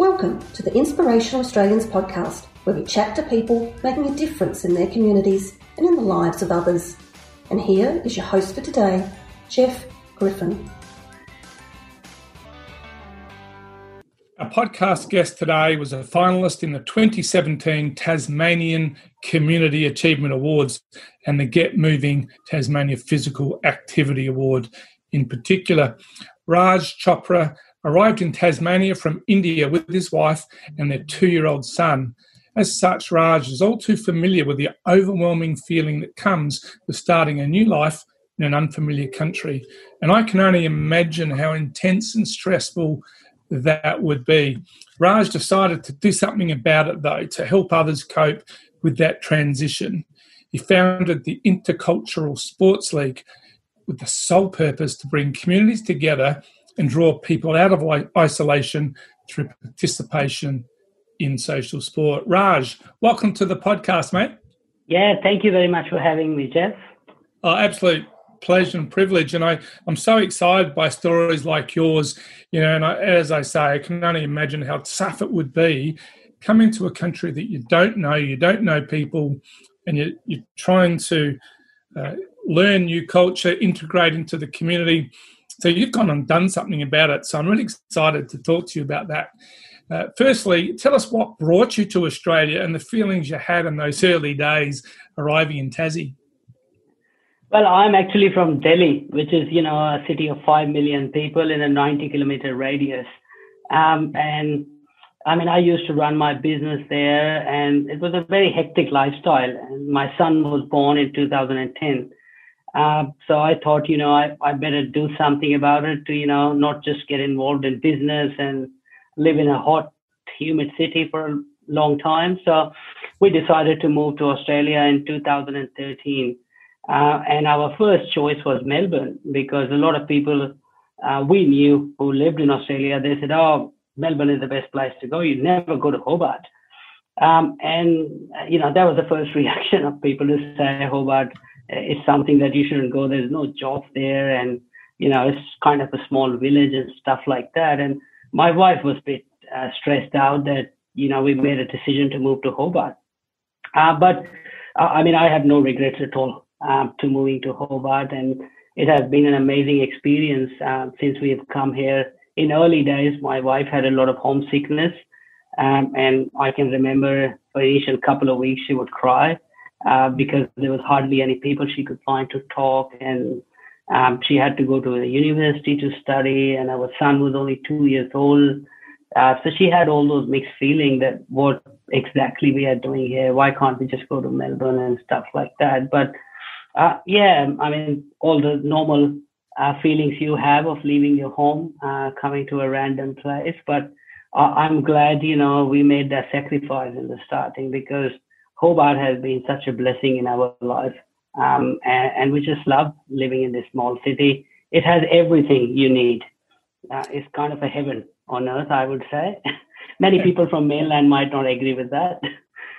Welcome to the Inspirational Australians podcast, where we chat to people making a difference in their communities and in the lives of others. And here is your host for today, Jeff Griffin. Our podcast guest today was a finalist in the 2017 Tasmanian Community Achievement Awards and the Get Moving Tasmania Physical Activity Award in particular. Raj Chopra arrived in Tasmania from India with his wife and their two year old son. As such, Raj is all too familiar with the overwhelming feeling that comes with starting a new life in an unfamiliar country. And I can only imagine how intense and stressful that would be. Raj decided to do something about it, though, to help others cope with that transition. He founded the Intercultural Sports League with the sole purpose to bring communities together and draw people out of isolation through participation in social sport. Raj, welcome to the podcast, mate. Yeah, thank you very much for having me, Jeff. Oh, absolute pleasure and privilege. And I, I'm so excited by stories like yours. You know, and I, as I say, I can only imagine how tough it would be coming to a country that you don't know, you don't know people, and you're, you're trying to uh, learn new culture, integrate into the community. So you've gone and done something about it. So I'm really excited to talk to you about that. Uh, firstly, tell us what brought you to Australia and the feelings you had in those early days arriving in Tassie. Well, I'm actually from Delhi, which is, you know, a city of 5 million people in a 90 kilometer radius. Um, and I mean, I used to run my business there and it was a very hectic lifestyle. And my son was born in 2010. Uh, so I thought, you know, I, I better do something about it to, you know, not just get involved in business and live in a hot, humid city for a long time. So we decided to move to Australia in 2013. Uh, and our first choice was Melbourne because a lot of people uh, we knew who lived in Australia, they said, oh, Melbourne is the best place to go. You never go to Hobart. Um, and, you know, that was the first reaction of people to say Hobart is something that you shouldn't go. There's no jobs there. And, you know, it's kind of a small village and stuff like that. And my wife was a bit uh, stressed out that, you know, we made a decision to move to Hobart. Uh, but, uh, I mean, I have no regrets at all um, to moving to Hobart. And it has been an amazing experience uh, since we have come here in early days, my wife had a lot of homesickness. Um, and I can remember for initial couple of weeks, she would cry uh, because there was hardly any people she could find to talk. And um, she had to go to the university to study. And our son was only two years old. Uh, so she had all those mixed feelings that what exactly we are doing here. Why can't we just go to Melbourne and stuff like that? But uh, yeah, I mean, all the normal uh, feelings you have of leaving your home, uh, coming to a random place. But I'm glad, you know, we made that sacrifice in the starting because Hobart has been such a blessing in our life. Um, and, and, we just love living in this small city. It has everything you need. Uh, it's kind of a heaven on earth, I would say. Many people from mainland might not agree with that.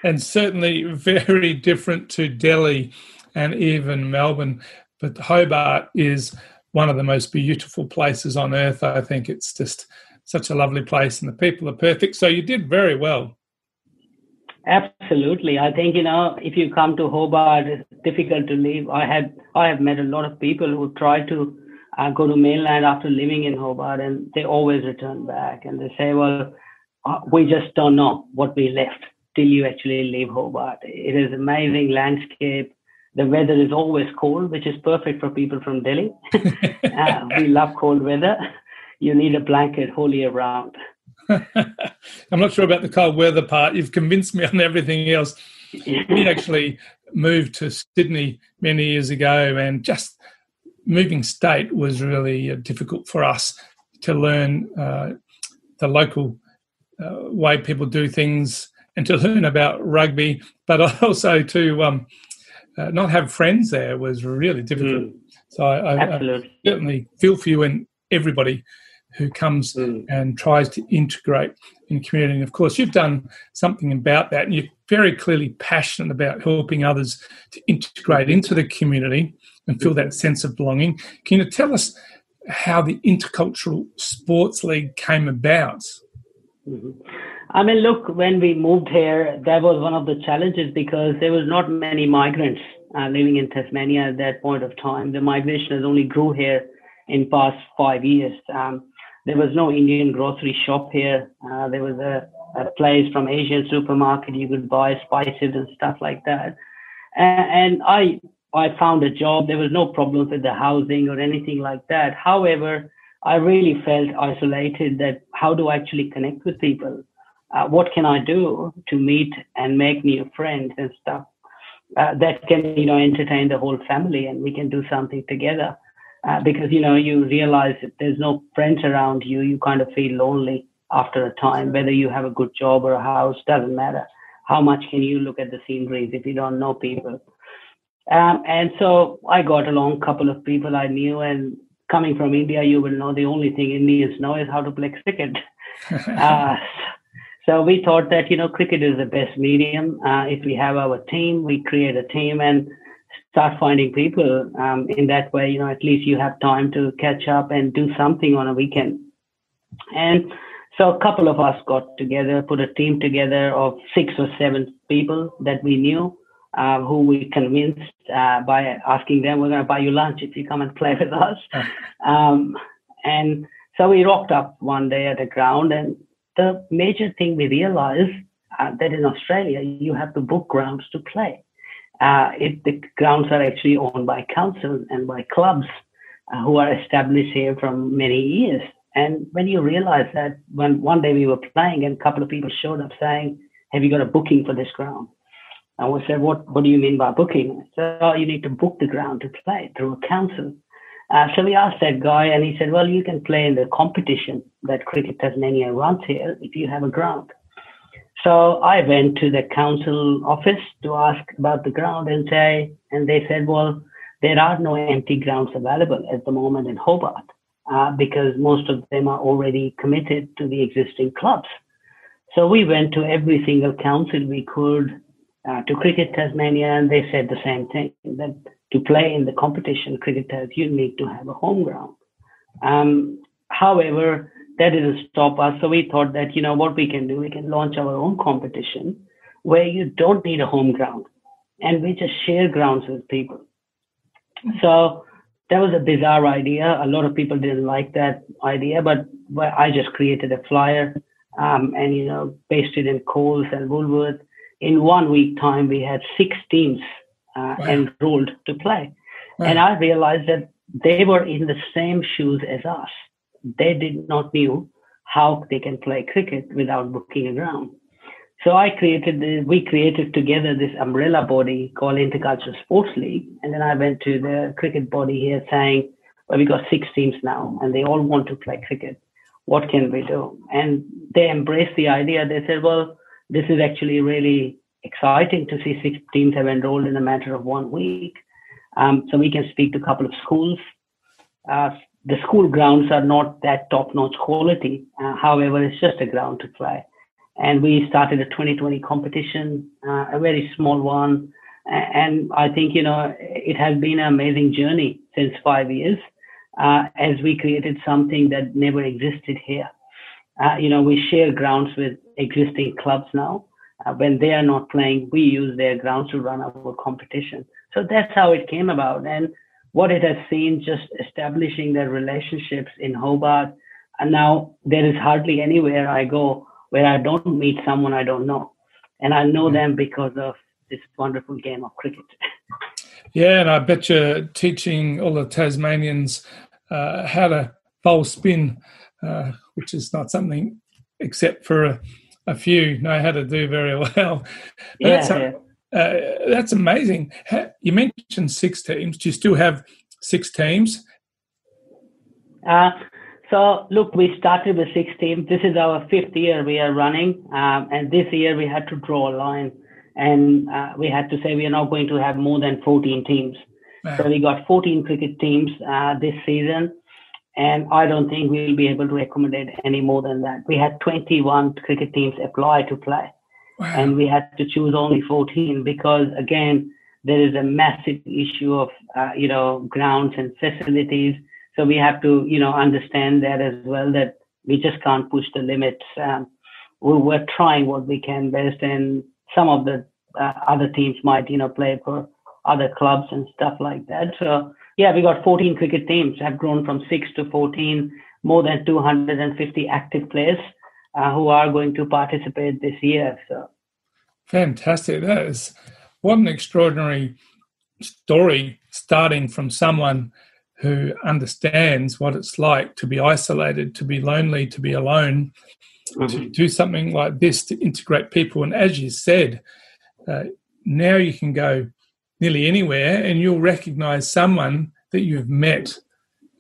And certainly very different to Delhi and even Melbourne. But Hobart is one of the most beautiful places on earth. I think it's just such a lovely place, and the people are perfect. So you did very well. Absolutely, I think you know if you come to Hobart, it's difficult to leave. I had I have met a lot of people who try to uh, go to mainland after living in Hobart, and they always return back, and they say, "Well, uh, we just don't know what we left till you actually leave Hobart. It is amazing landscape." The weather is always cold, which is perfect for people from Delhi. uh, we love cold weather. You need a blanket whole year round. I'm not sure about the cold weather part. You've convinced me on everything else. we actually moved to Sydney many years ago, and just moving state was really uh, difficult for us to learn uh, the local uh, way people do things and to learn about rugby, but also to um, uh, not have friends there was really difficult. Mm. So I, I, I, certainly feel for you and everybody who comes mm. and tries to integrate in community. And of course, you've done something about that, and you're very clearly passionate about helping others to integrate into the community and feel that sense of belonging. Can you tell us how the Intercultural Sports League came about? Mm-hmm. I mean, look, when we moved here, that was one of the challenges because there was not many migrants uh, living in Tasmania at that point of time. The migration has only grew here in past five years. Um, there was no Indian grocery shop here. Uh, there was a, a, place from Asian supermarket you could buy spices and stuff like that. And, and I I found a job. There was no problems with the housing or anything like that. However, I really felt isolated. That how do I actually connect with people? Uh, what can I do to meet and make new friends and stuff uh, that can you know entertain the whole family and we can do something together? Uh, because you know you realize that there's no friends around you you kind of feel lonely after a time whether you have a good job or a house doesn't matter. How much can you look at the sceneries if you don't know people? Um, and so i got along a couple of people i knew and coming from india you will know the only thing indians know is how to play cricket. Uh, so we thought that you know cricket is the best medium. Uh, if we have our team we create a team and start finding people um, in that way you know at least you have time to catch up and do something on a weekend. And so a couple of us got together put a team together of six or seven people that we knew uh, who we convinced uh, by asking them we're going to buy you lunch if you come and play with us. Um, and so we rocked up one day at the ground and the major thing we realized uh, that in australia you have to book grounds to play uh, it, the grounds are actually owned by councils and by clubs uh, who are established here from many years. And when you realize that, when one day we were playing and a couple of people showed up saying, "Have you got a booking for this ground?" And we said, "What What do you mean by booking?" So oh, you need to book the ground to play through a council. Uh, so we asked that guy, and he said, "Well, you can play in the competition that Cricket Tasmania runs here if you have a ground." So I went to the council office to ask about the ground and say, and they said, well, there are no empty grounds available at the moment in Hobart uh, because most of them are already committed to the existing clubs. So we went to every single council we could uh, to Cricket Tasmania, and they said the same thing that to play in the competition, Cricket Tas, you need to have a home ground. Um, however, that didn't stop us. So we thought that, you know, what we can do, we can launch our own competition where you don't need a home ground and we just share grounds with people. So that was a bizarre idea. A lot of people didn't like that idea, but I just created a flyer um, and, you know, pasted it in Coles and Woolworth. In one week time, we had six teams uh, wow. enrolled to play. Wow. And I realized that they were in the same shoes as us they did not knew how they can play cricket without booking a ground. So I created the, we created together this umbrella body called Intercultural Sports League. And then I went to the cricket body here saying, well, we got six teams now and they all want to play cricket. What can we do? And they embraced the idea. They said, well, this is actually really exciting to see six teams have enrolled in a matter of one week. Um, so we can speak to a couple of schools, uh, the school grounds are not that top-notch quality. Uh, however, it's just a ground to play. And we started a 2020 competition, uh, a very small one. And I think, you know, it has been an amazing journey since five years uh, as we created something that never existed here. Uh, you know, we share grounds with existing clubs now. Uh, when they are not playing, we use their grounds to run our competition. So that's how it came about. And what it has seen just establishing their relationships in Hobart. And now there is hardly anywhere I go where I don't meet someone I don't know. And I know mm-hmm. them because of this wonderful game of cricket. Yeah, and I bet you're teaching all the Tasmanians uh, how to bowl spin, uh, which is not something except for a, a, few know how to do very well. yeah, yeah. Uh, that's amazing. You mentioned six teams. Do you still have six teams? Uh, so, look, we started with six teams. This is our fifth year we are running. Um, and this year we had to draw a line and uh, we had to say we are not going to have more than 14 teams. Wow. So, we got 14 cricket teams uh, this season. And I don't think we'll be able to accommodate any more than that. We had 21 cricket teams apply to play. Wow. And we had to choose only 14 because, again, there is a massive issue of, uh, you know, grounds and facilities. So we have to, you know, understand that as well, that we just can't push the limits. Um, we, we're trying what we can best, and some of the uh, other teams might, you know, play for other clubs and stuff like that. So yeah, we got 14 cricket teams have grown from six to 14, more than 250 active players uh, who are going to participate this year. So fantastic! That is what an extraordinary story, starting from someone who understands what it's like to be isolated, to be lonely, to be alone, mm-hmm. to do something like this to integrate people. And as you said, uh, now you can go nearly anywhere and you'll recognize someone that you've met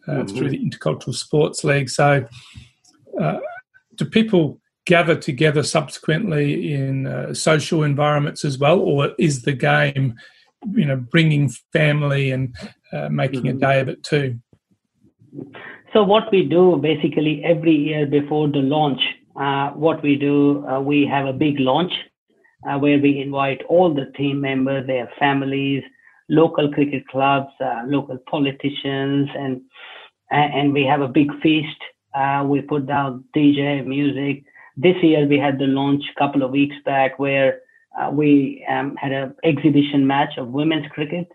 uh, mm-hmm. through the Intercultural Sports League. So, uh, do people gather together subsequently in uh, social environments as well, or is the game, you know, bringing family and uh, making mm-hmm. a day of it too? So, what we do basically every year before the launch, uh, what we do, uh, we have a big launch uh, where we invite all the team members, their families, local cricket clubs, uh, local politicians, and and we have a big feast. Uh, we put down DJ music. This year we had the launch a couple of weeks back where uh, we um, had an exhibition match of women's cricket,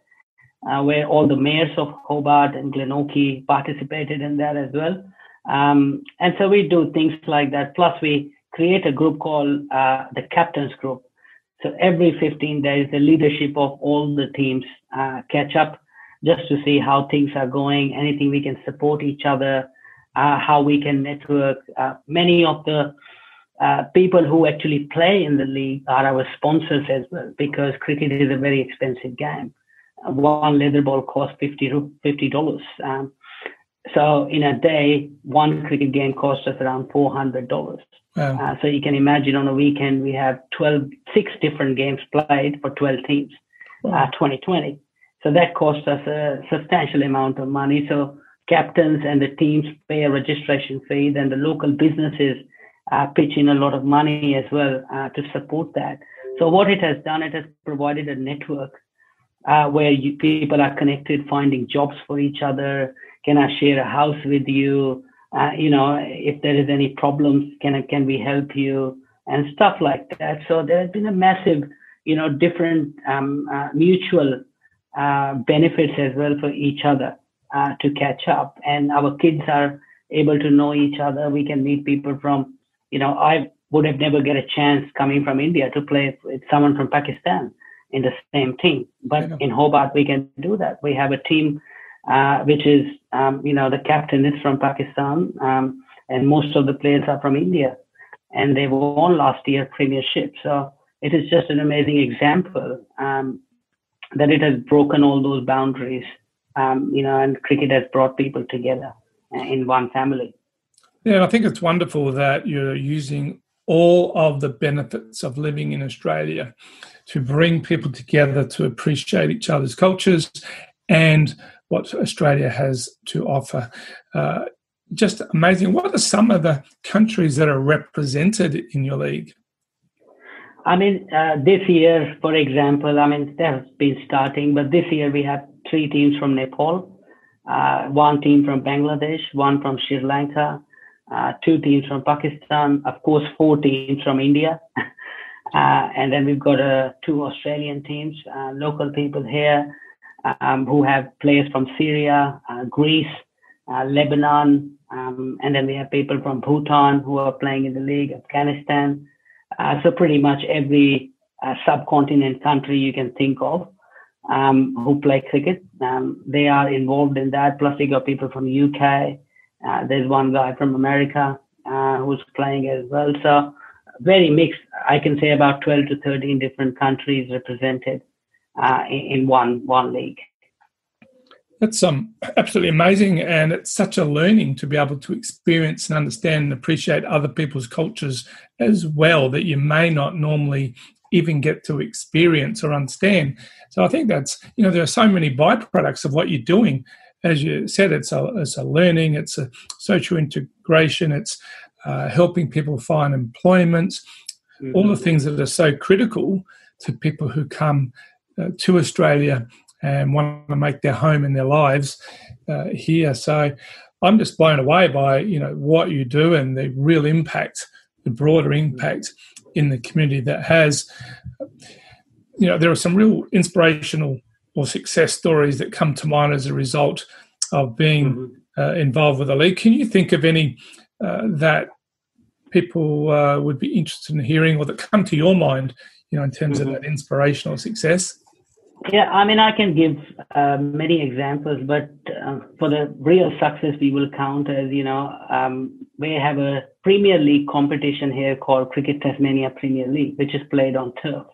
uh, where all the mayors of Hobart and Glenorchy participated in that as well. Um, and so we do things like that. Plus, we create a group called uh, the Captains Group, so every 15 days, the leadership of all the teams uh, catch up just to see how things are going, anything we can support each other, uh, how we can network. Uh, many of the uh, people who actually play in the league are our sponsors as well, because cricket is a very expensive game. one leather ball costs 50 $50. Um, so in a day, one cricket game costs us around $400. Wow. Uh, so you can imagine on a weekend we have 12, six different games played for 12 teams, wow. uh, 2020. So that costs us a substantial amount of money. So captains and the teams pay a registration fee. Then the local businesses uh, pitch in a lot of money as well uh, to support that. So what it has done, it has provided a network uh, where you, people are connected, finding jobs for each other. Can I share a house with you? uh, you know, if there is any problems, can can we help you and stuff like that. So there has been a massive, you know, different um, uh, mutual uh, benefits as well for each other uh, to catch up. And our kids are able to know each other. We can meet people from, you know, I would have never get a chance coming from India to play with someone from Pakistan in the same team. But in Hobart, we can do that. We have a team uh, which is, um, you know, the captain is from Pakistan, um, and most of the players are from India, and they won last year Premiership. So it is just an amazing example um, that it has broken all those boundaries, um, you know, and cricket has brought people together uh, in one family. Yeah, I think it's wonderful that you're using all of the benefits of living in Australia to bring people together to appreciate each other's cultures and what Australia has to offer. Uh, just amazing. What are some of the countries that are represented in your league? I mean, uh, this year, for example, I mean, there has been starting, but this year we have three teams from Nepal, uh, one team from Bangladesh, one from Sri Lanka, uh, two teams from Pakistan, of course, four teams from India. Uh, and then we've got uh, two Australian teams, uh, local people here um, who have players from Syria, Greece, Lebanon, um, and then we have people from Bhutan who are playing in the league, Afghanistan. So pretty much every subcontinent country you can think of um, who play cricket, um, they are involved in that. Plus, you got people from UK. Uh, there's one guy from America uh, who's playing as well. So very mixed. I can say about 12 to 13 different countries represented uh, in one one league. That's um, absolutely amazing, and it's such a learning to be able to experience and understand and appreciate other people's cultures as well that you may not normally even get to experience or understand. So I think that's you know there are so many byproducts of what you're doing. As you said, it's a it's a learning, it's a social integration, it's uh, helping people find employment, mm-hmm. all the things that are so critical to people who come uh, to Australia and want to make their home in their lives uh, here. So I'm just blown away by you know what you do and the real impact the broader impact in the community that has. You know, there are some real inspirational or success stories that come to mind as a result of being mm-hmm. uh, involved with the league. Can you think of any uh, that people uh, would be interested in hearing or that come to your mind, you know, in terms mm-hmm. of that inspirational success? Yeah, I mean, I can give uh, many examples, but uh, for the real success, we will count as, you know, um, we have a Premier League competition here called Cricket Tasmania Premier League, which is played on turf.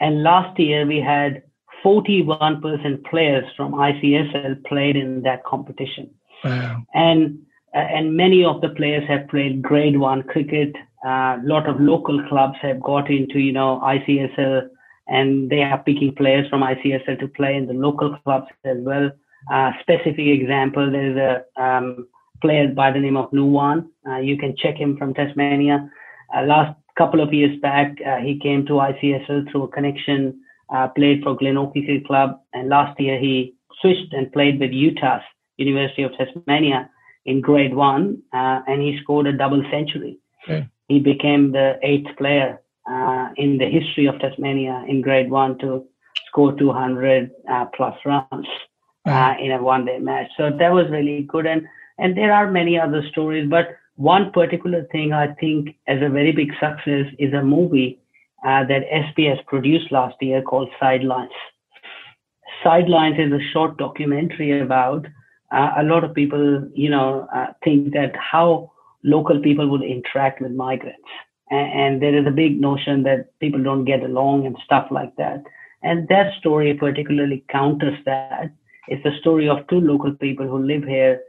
And last year, we had 41% players from ICSL played in that competition. Wow. And uh, and many of the players have played grade one cricket. A uh, lot of local clubs have got into, you know, ICSL and they are picking players from ICSL to play in the local clubs as well. Uh, specific example, there's a um, player by the name of Nuwan. Uh, you can check him from Tasmania. Uh, last couple of years back, uh, he came to ICSL through a connection, uh, played for Glenorchy Cricket Club, and last year he switched and played with UTAS, University of Tasmania, in grade one, uh, and he scored a double century. Okay. He became the eighth player uh, in the history of Tasmania in grade one to score 200 uh, plus runs uh, in a one day match. So that was really good. And, and there are many other stories, but one particular thing I think as a very big success is a movie uh, that SBS produced last year called Sidelines. Sidelines is a short documentary about uh, a lot of people, you know, uh, think that how local people would interact with migrants. And, and, there is a big notion that people don't get along and stuff like that. And that story particularly counters that. It's the story of two local people who live here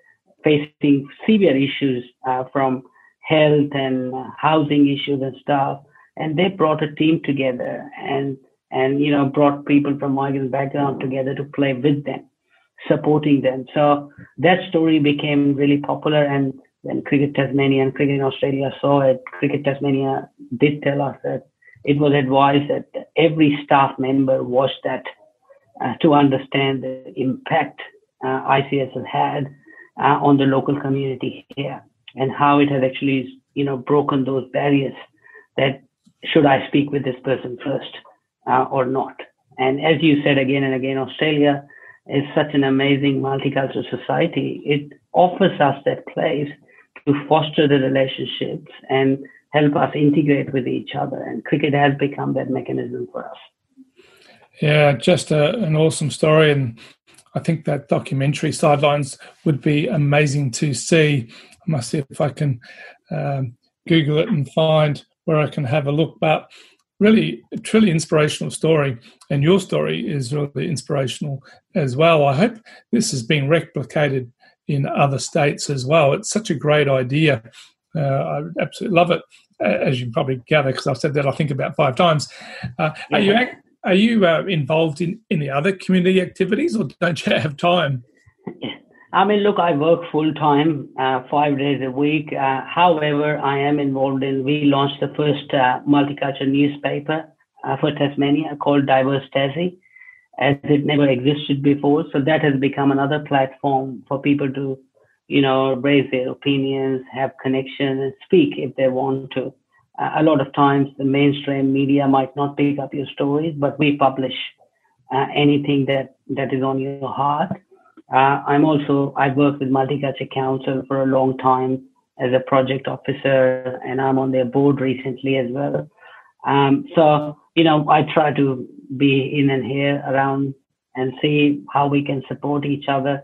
facing severe issues uh, from health and housing issues and stuff. And they brought a team together and, and, you know, brought people from migrant background together to play with them supporting them. So that story became really popular. And when Cricket Tasmania and Cricket Australia saw it, Cricket Tasmania did tell us that it was advised that every staff member watched that uh, to understand the impact uh, ICSL had uh, on the local community here and how it has actually, you know, broken those barriers that should I speak with this person first uh, or not. And as you said again and again, Australia is such an amazing multicultural society. It offers us that place to foster the relationships and help us integrate with each other. And cricket has become that mechanism for us. Yeah, just a, an awesome story. And I think that documentary Sidelines would be amazing to see. I must see if I can um, Google it and find where I can have a look. But really truly inspirational story and your story is really inspirational as well. I hope this is being replicated in other states as well. It's such a great idea. Uh, i absolutely love it as you probably gather because i've said that i think about five times. Uh, are you are you uh, involved in any other community activities or don't you have time I mean, look, I work full time, uh, five days a week. Uh, however, I am involved in, we launched the first uh, multicultural newspaper uh, for Tasmania called Diverse Tassie, as it never existed before. So that has become another platform for people to, you know, raise their opinions, have connection, and speak if they want to. A lot of times, the mainstream media might not pick up your stories, but we publish uh, anything that, that is on your heart uh, I'm also, I've worked with Multicultural Council for a long time as a project officer, and I'm on their board recently as well. Um, so, you know, I try to be in and here around and see how we can support each other.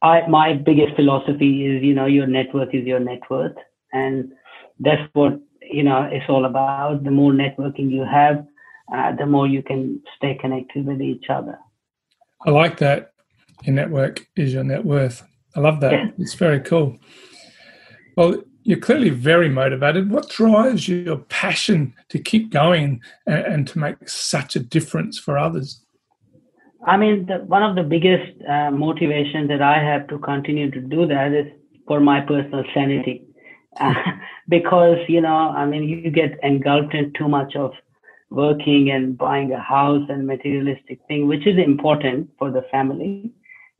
I, my biggest philosophy is, you know, your network is your net worth. And that's what, you know, it's all about. The more networking you have, uh, the more you can stay connected with each other. I like that your network is your net worth. I love that. Yeah. It's very cool. Well, you're clearly very motivated. What drives your passion to keep going and, and to make such a difference for others? I mean, the, one of the biggest uh, motivations that I have to continue to do that is for my personal sanity. Because, you know, I mean, you get engulfed in too much of working and buying a house and materialistic thing, which is important for the family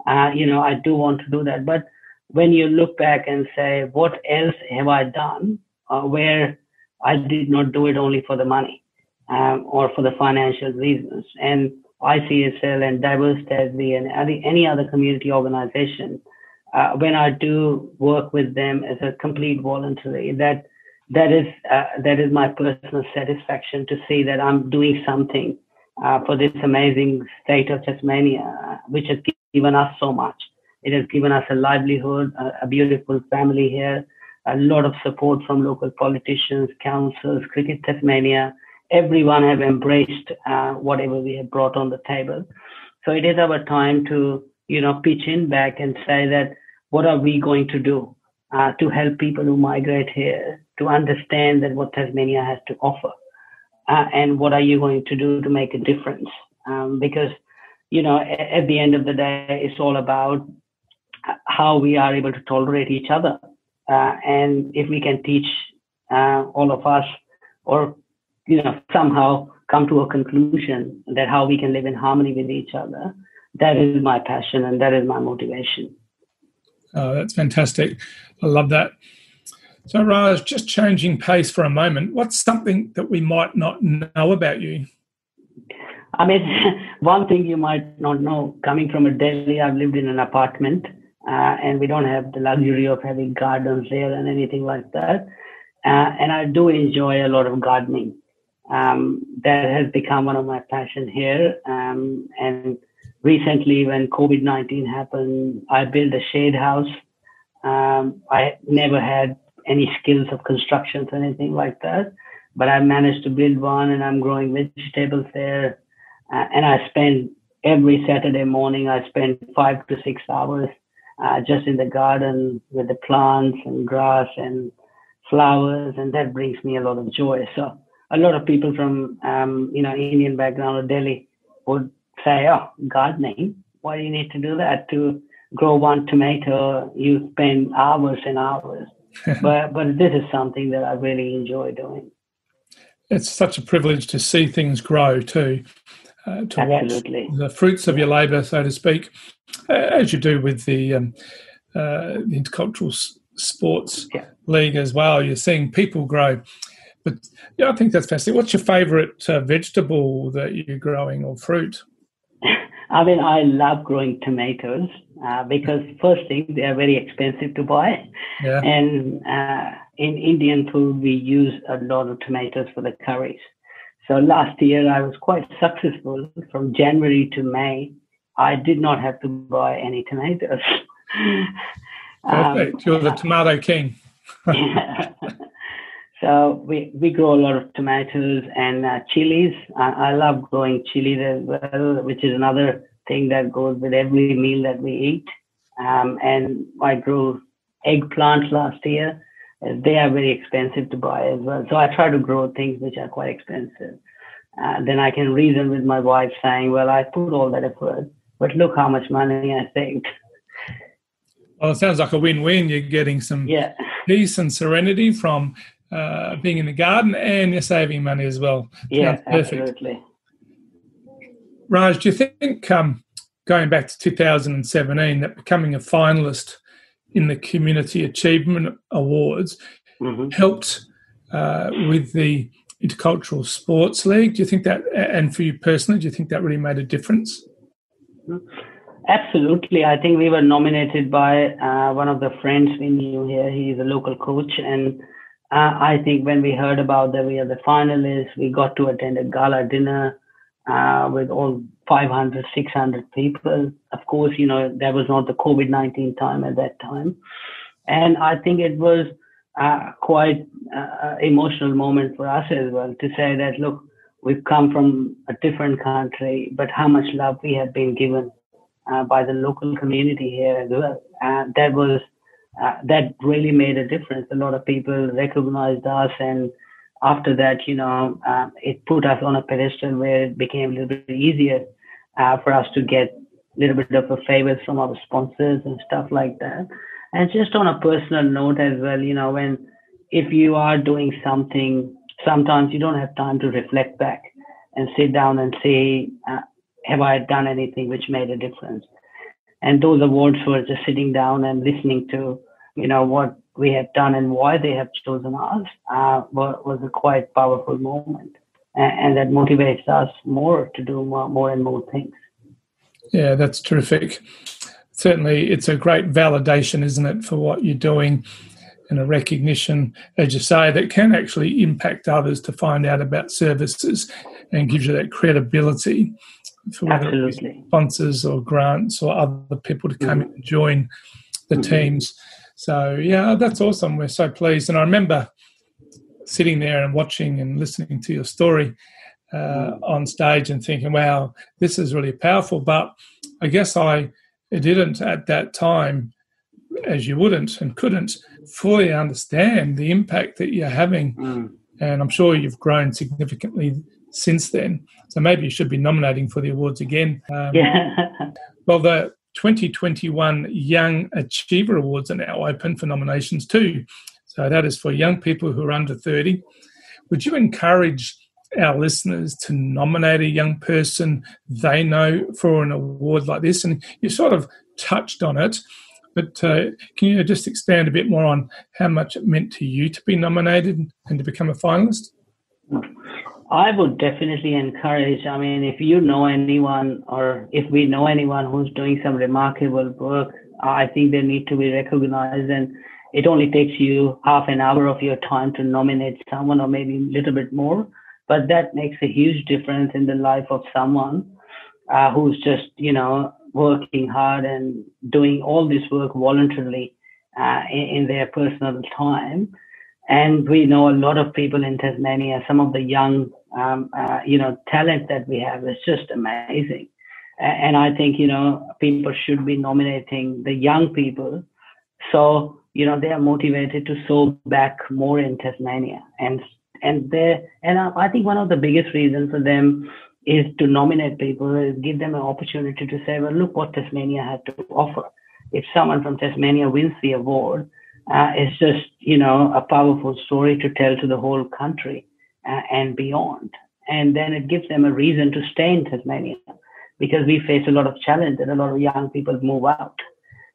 uh, you know, I do want to do that. But when you look back and say, what else have I done uh, where I did not do it only for the money um, or for the financial reasons. And ICSL and Diverse Tassie and any other community organization, uh, when I do work with them as a complete voluntary, that that is uh, that is my personal satisfaction to see that I'm doing something uh, for this amazing state of Tasmania, which has given us so much. It has given us a livelihood, a, a beautiful family here, a lot of support from local politicians, councils, Cricket Tasmania. Everyone have embraced uh, whatever we have brought on the table. So it is our time to, you know, pitch in back and say that what are we going to do uh, to help people who migrate here to understand that what Tasmania has to offer, uh, and what are you going to do to make a difference? Um, because you know, at, at the end of the day, it's all about how we are able to tolerate each other uh, and if we can teach uh, all of us or you know somehow come to a conclusion that how we can live in harmony with each other that is my passion and that is my motivation oh that's fantastic i love that so raj just changing pace for a moment what's something that we might not know about you i mean one thing you might not know coming from a delhi i've lived in an apartment uh, and we don't have the luxury of having gardens there and anything like that. Uh, and I do enjoy a lot of gardening. Um, that has become one of my passion here. Um, and recently, when COVID nineteen happened, I built a shade house. Um, I never had any skills of construction or anything like that, but I managed to build one, and I'm growing vegetables there. Uh, and I spend every Saturday morning. I spend five to six hours uh, just in the garden with the plants and grass and flowers, and that brings me a lot of joy. So a lot of people from um, you know Indian background or Delhi would say, "Oh, gardening? Why do you need to do that to grow one tomato? You spend hours and hours." but but this is something that I really enjoy doing. It's such a privilege to see things grow too uh, to Absolutely. watch the fruits of your labour, so to speak, as you do with the, um, uh, intercultural s- sports yeah. league as well. You're seeing people grow. But yeah, I think that's fascinating. What's your favourite uh, vegetable that you're growing or fruit? I mean, I love growing tomatoes uh, because first thing they are very expensive to buy, yeah. and uh, in Indian food we use a lot of tomatoes for the curries. So last year I was quite successful. From January to May, I did not have to buy any tomatoes. Perfect. Um, You're the tomato king. So we, we grow a lot of tomatoes and uh, chilies. I, I love growing chilies as well, which is another thing that goes with every meal that we eat. Um, and I grew eggplant last year they are very expensive to buy as well. So I try to grow things which are quite expensive. Uh, then I can reason with my wife saying, well, I put all that effort, but look how much money I saved. Well, it sounds like a win-win. You're getting some yeah. peace and serenity from uh, being in the garden, and you're saving money as well. Yeah, absolutely. Raj, do you think um, going back to 2017 that becoming a finalist in the Community Achievement Awards mm-hmm. helped uh, with the Intercultural Sports League. Do you think that, and for you personally, do you think that really made a difference? Absolutely. I think we were nominated by uh, one of the friends we knew here. He's a local coach. And uh, I think when we heard about that we are the finalists, we got to attend a gala dinner uh, with all 500, 600 people. Of course, you know, that was not the COVID 19 time at that time. And I think it was uh, quite uh, emotional moment for us as well to say that, look, we've come from a different country, but how much love we have been given uh, by the local community here as well. Uh, that was, uh, that really made a difference. A lot of people recognized us and after that, you know, uh, it put us on a pedestal where it became a little bit easier uh, for us to get a little bit of a favors from our sponsors and stuff like that. And just on a personal note as well, you know, when if you are doing something, sometimes you don't have time to reflect back and sit down and say, uh, have I done anything which made a difference? And those awards were just sitting down and listening to, you know, what we have done and why they have chosen us uh, was a quite powerful moment. And, and, that motivates us more to do more, more and more things. Yeah, that's terrific. Certainly, it's a great validation, isn't it, for what you're doing and a recognition, as you say, that can actually impact others to find out about services and gives you that credibility for Absolutely. sponsors or grants or other people to come mm-hmm. and join the mm-hmm. teams. So yeah, that's awesome. We're so pleased. And I remember sitting there and watching and listening to your story uh, mm-hmm. on stage and thinking, "Wow, this is really powerful." But I guess I didn't at that time, as you wouldn't and couldn't fully understand the impact that you're having. Mm. And I'm sure you've grown significantly since then. So maybe you should be nominating for the awards again. Um, yeah. well, the 2021 Young Achiever Awards are now open for nominations too. So that is for young people who are under 30. Would you encourage our listeners to nominate a young person they know for an award like this? And you sort of touched on it, but uh, can you just expand a bit more on how much it meant to you to be nominated and to become a finalist? I would definitely encourage. I mean, if you know anyone or if we know anyone who's doing some remarkable work, I think they need to be recognized. And it only takes you half an hour of your time to nominate someone or maybe a little bit more. But that makes a huge difference in the life of someone uh, who's just, you know, working hard and doing all this work voluntarily uh, in, in their personal time. And we know a lot of people in Tasmania, some of the young um, uh, you know, talent that we have is just amazing. And I think, you know, people should be nominating the young people. So, you know, they are motivated to sow back more in Tasmania. And, and they, and I think one of the biggest reasons for them is to nominate people is give them an opportunity to say, well, look what Tasmania had to offer. If someone from Tasmania wins the award, uh, it's just, you know, a powerful story to tell to the whole country uh, and beyond. And then it gives them a reason to stay in Tasmania because we face a lot of challenge and a lot of young people move out.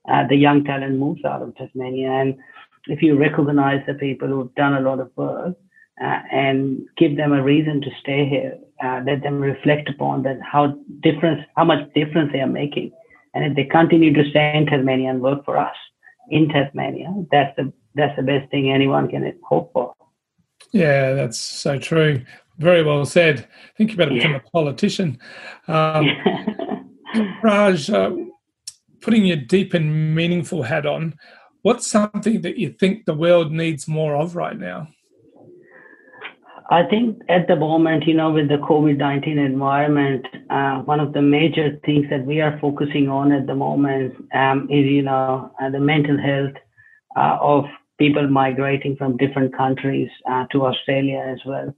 Uh, the young talent moves out of Tasmania. And if you recognize the people who've done a lot of work uh, and give them a reason to stay here, uh, let them reflect upon that how difference, how much difference they are making. And if they continue to stay in Tasmania and work for us in Tasmania, that's the that's the best thing anyone can hope for. Yeah, that's so true. Very well said. I think you better become yeah. a politician. Um, Raj, uh, putting your deep and meaningful hat on, what's something that you think the world needs more of right now? I think at the moment, you know, with the COVID 19 environment, uh, one of the major things that we are focusing on at the moment um, is, you know, uh, the mental health uh, of people migrating from different countries uh, to Australia as well.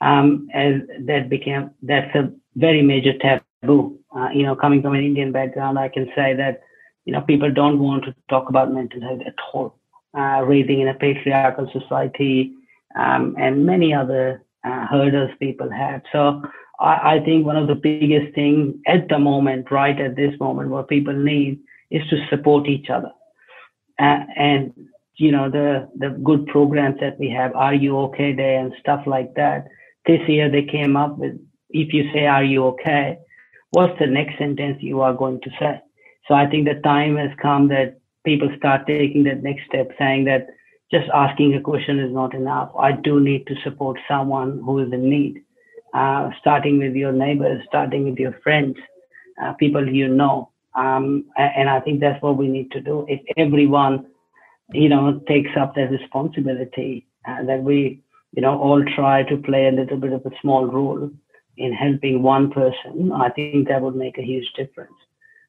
Um, as that became that's a very major taboo. Uh, you know, coming from an Indian background, I can say that you know people don't want to talk about mental health at all. Uh, raising in a patriarchal society um, and many other uh, hurdles people have. So I, I think one of the biggest things at the moment, right at this moment, what people need is to support each other. Uh, and you know the the good programs that we have are you okay day and stuff like that this year they came up with if you say are you okay what's the next sentence you are going to say so i think the time has come that people start taking that next step saying that just asking a question is not enough i do need to support someone who is in need uh, starting with your neighbors starting with your friends uh, people you know um, and i think that's what we need to do if everyone you know, takes up their responsibility uh, that we, you know, all try to play a little bit of a small role in helping one person, I think that would make a huge difference.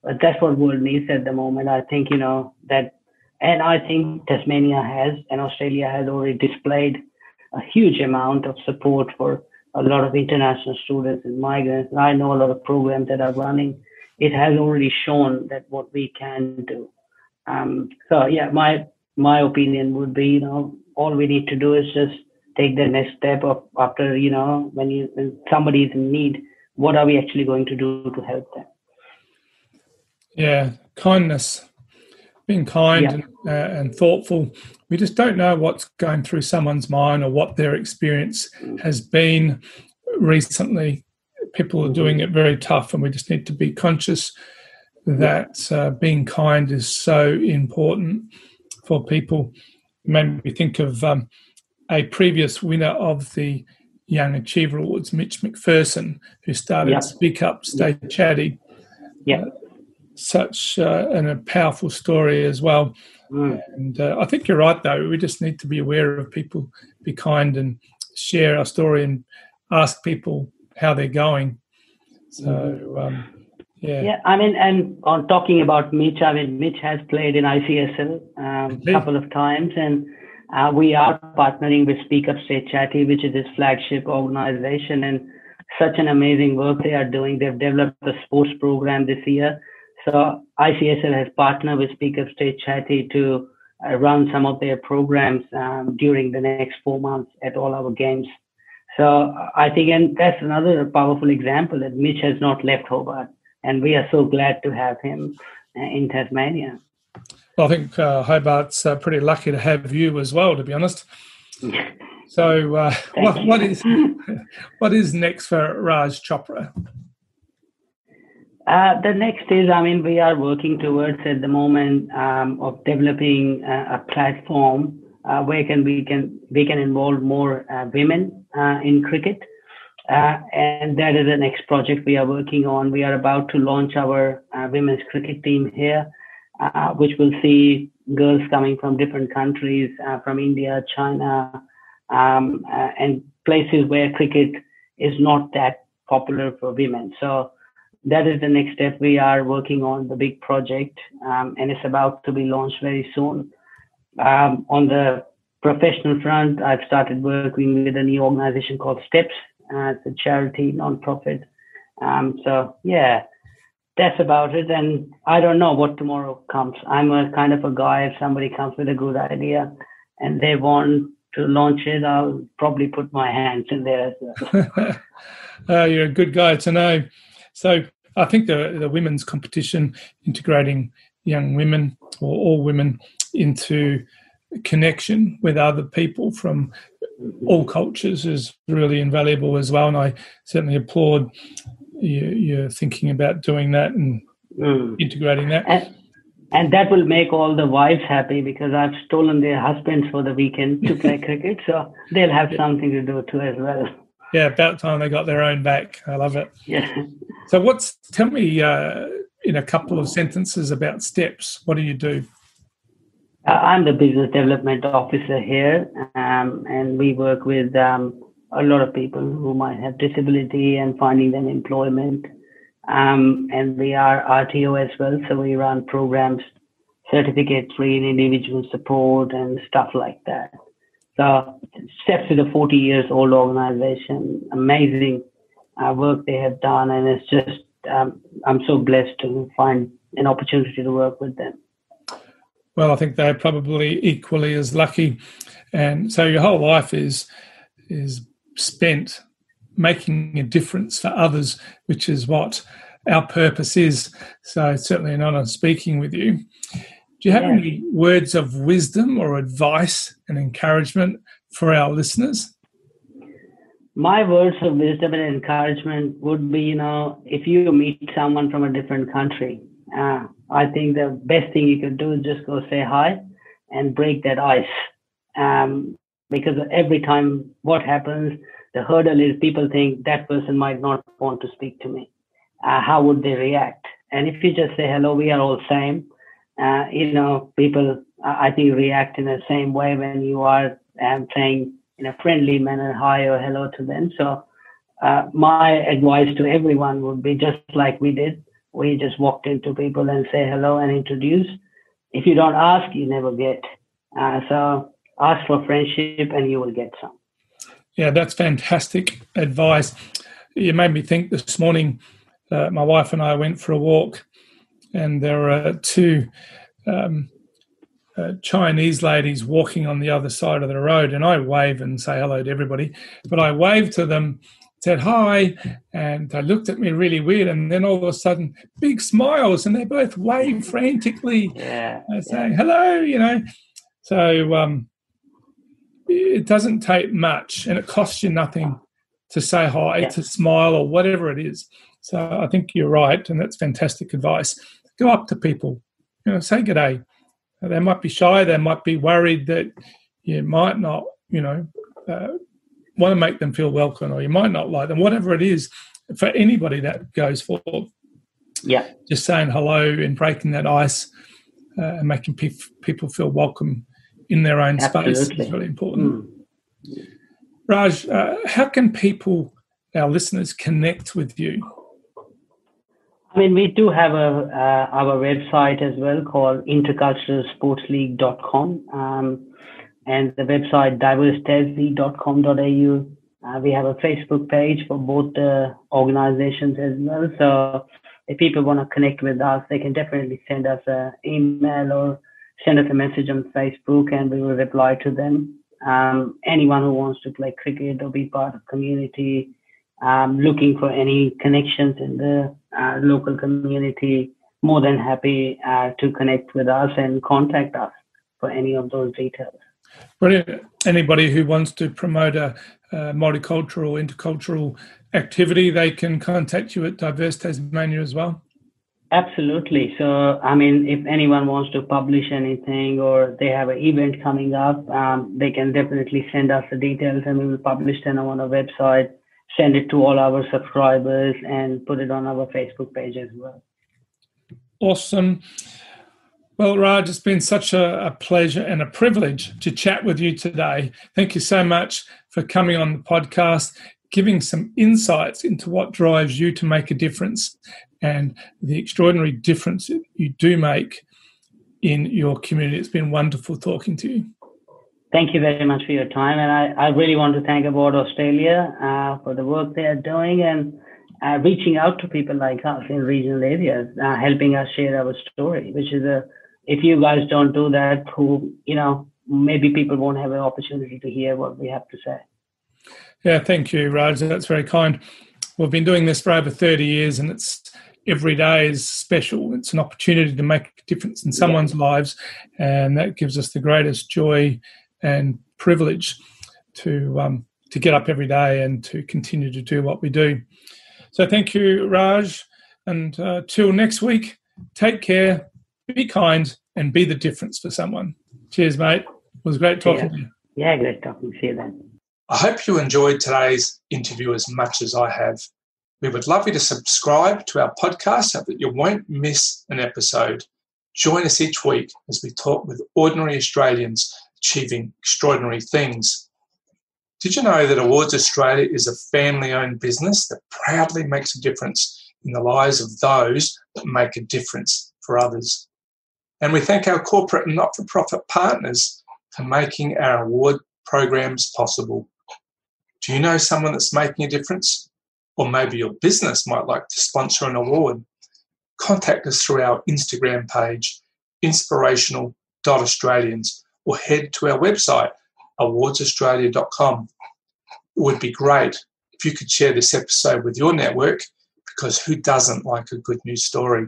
But that's what world needs at the moment. I think, you know, that, and I think Tasmania has and Australia has already displayed a huge amount of support for a lot of international students and migrants. And I know a lot of programs that are running. It has already shown that what we can do. Um, so yeah, my my opinion would be, you know, all we need to do is just take the next step of after, you know, when you when somebody is in need, what are we actually going to do to help them? Yeah, kindness. Being kind yeah. and, uh, and, thoughtful. We just don't know what's going through someone's mind or what their experience has been recently. People are doing it very tough, and we just need to be conscious that uh, being kind is so important for people. It made me think of um, a previous winner of the Young Achiever Awards, Mitch McPherson, who started yep. Speak Up, Stay yep. Chatty. Yeah. Such uh, and a powerful story as well. Mm. And uh, I think you're right, though. We just need to be aware of people, be kind, and share our story and ask people how they're going. So, mm-hmm. um, yeah. Yeah, I mean, and on talking about Mitch, I mean, Mitch has played in ICSL um, a couple of times, and uh, we are partnering with Speak Up Stay ChatTY, which is his flagship organization, and such an amazing work they are doing. They've developed a sports program this year. So ICSL has partnered with Speak Up Stay ChatTY to uh, run some of their programs um, during the next four months at all our games. So I think, and that's another powerful example that Mitch has not left Hobart, and we are so glad to have him uh, in Tasmania. Well, I think uh, Hobart's uh, pretty lucky to have you as well, to be honest. So, uh, what, what is what is next for Raj Chopra? Uh, the next is, I mean, we are working towards at the moment um, of developing a, a platform uh, where can we can we can involve more uh, women uh, in cricket, uh, and that is the next project we are working on. We are about to launch our uh, women's cricket team here, which will see girls coming from different countries, from India, China, um, and places where cricket is not that popular for women. So that is the next step. We are working on the big project, um, and it's about to be launched very soon. Um, on the professional front, I've started working with a new organization called Steps. Uh, it's a charity, nonprofit. Um, so yeah, that's about it. And I don't know what tomorrow comes. I'm a kind of a guy. If somebody comes with a good idea and they want to launch it, I'll probably put my hands in there as well. uh, you're a good guy to know. So I think the, the women's competition, integrating young women or all women into connection with other people from all cultures is really invaluable as well. And I certainly applaud you, you thinking about doing that and mm. integrating that. And, and, that will make all the wives happy because I've stolen their husbands for the weekend to play cricket. So they'll have something to do too as well. Yeah, about time they got their own back. I love it. Yeah. So, what's tell me uh, in a couple of sentences about Steps? What do you do? Uh, I'm the business development officer here, um, and we work with um, a lot of people who might have disability and finding them employment. Um, and we are RTO as well, so we run programs, certificate free individual support, and stuff like that. Steps is a 40 years old organization, amazing uh, work they have done, and it's just um, I'm so blessed to find an opportunity to work with them. Well, I think they're probably equally as lucky, and so your whole life is is spent making a difference for others, which is what our purpose is. So it's certainly an honour speaking with you. Do you have yeah. any words of wisdom or advice and encouragement for our listeners? My words of wisdom and encouragement would be, you know, if you meet someone from a different country, uh, I think the best thing you can do is just go say hi and break that ice. Um, because every time what happens, the hurdle is people think that person might not want to speak to me. Uh, how would they react? And if you just say hello, we are all same uh, you know, people, I think, react in the same way when you are um, saying in a friendly manner hi or hello to them. So, uh, my advice to everyone would be just like we did. We just walked into people and say hello and introduce. If you don't ask, you never get. Uh, so, ask for friendship and you will get some. Yeah, that's fantastic advice. You made me think this morning. Uh, my wife and I went for a walk and there are two um, uh, Chinese ladies walking on the other side of the road, and I wave and say hello to everybody, but I wave to them said hi, and they looked at me really weird, and then all of a sudden, big smiles, and they both waved frantically, Yeah. uh, saying hello, you know. So um, it doesn't take much, and it costs you nothing to say hi, Yeah. to smile, or whatever it is. So I think you're right, and that's fantastic advice. Go up to people, you know, say good day. They might be shy, they might be worried that you might not, you know, uh, want to make them feel welcome, or you might not like them, whatever it is. For anybody that goes for Yeah. just saying hello and breaking that ice uh, and making pe- people feel welcome in their own space is really important. Mm. Raj, uh, how can people, our listeners, connect with you? I mean, we do have a uh, our website as well called interculturalsportsleague.com um, and the website diversetesleague.com.au. Uh, we have a Facebook page for both the organizations as well. So if people want to connect with us, they can definitely send us an email or send us a message on Facebook and we will reply to them. Um, anyone who wants to play cricket or be part of community, um, looking for any connections in the local community, more than happy uh, to connect with us and contact us for any of those details. Brilliant. Anybody who wants to promote a, a multicultural, intercultural activity, they can contact you at Diverse Tasmania as well. Absolutely. So, I mean, if anyone wants to publish anything or they have an event coming up, um, they can definitely send us the details and we will publish them on our website, send it to all our subscribers, and put it on our Facebook page as well. Awesome. Well, Raj, it's been such a, a, pleasure and a privilege to chat with you today. Thank you so much for coming on the podcast, giving some insights into what drives you to make a difference and the extraordinary difference you do make in your community. It's been wonderful talking to you. Thank you very much for your time. And I, I really want to thank Awards Australia uh, for the work they are doing and uh, reaching out to people like us in regional areas, uh, helping us share our story, which is a, if you guys don't do that, who, you know, maybe people won't have an opportunity to hear what we have to say. Yeah, thank you, Raj. That's very kind. We've been doing this for over 30 years and it's every day is special. It's an opportunity to make a difference in someone's yeah. lives, and that gives us the greatest joy and privilege to um, to get up every day and to continue to do what we do. So, thank you, Raj, and uh, till next week. Take care, be kind, and be the difference for someone. Cheers, mate. It was great talking yeah. to you. Yeah, great talking. See you then. I hope you enjoyed today's interview as much as I have. We would love you to subscribe to our podcast so that you won't miss an episode. Join us each week as we talk with ordinary Australians achieving extraordinary things. Did you know that Awards Australia is a family owned business that proudly makes a difference in the lives of those that make a difference for others? And we thank our corporate and not for profit partners for making our award programs possible. Do you know someone that's making a difference? or maybe your business might like to sponsor an award, contact us through our Instagram page, inspirational.australians, or head to our website, awardsaustralia.com. It would be great if you could share this episode with your network because who doesn't like a good news story?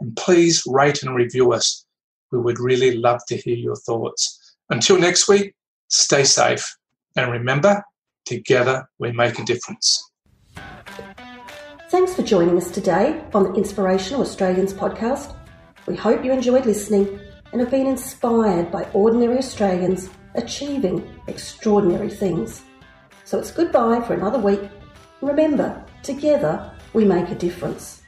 And please rate and review us. We would really love to hear your thoughts. Until next week, stay safe and remember, together we make a difference. Thanks for joining us today on the Inspirational Australians podcast. We hope you enjoyed listening and have been inspired by ordinary Australians achieving extraordinary things. So it's goodbye for another week. Remember, together we make a difference.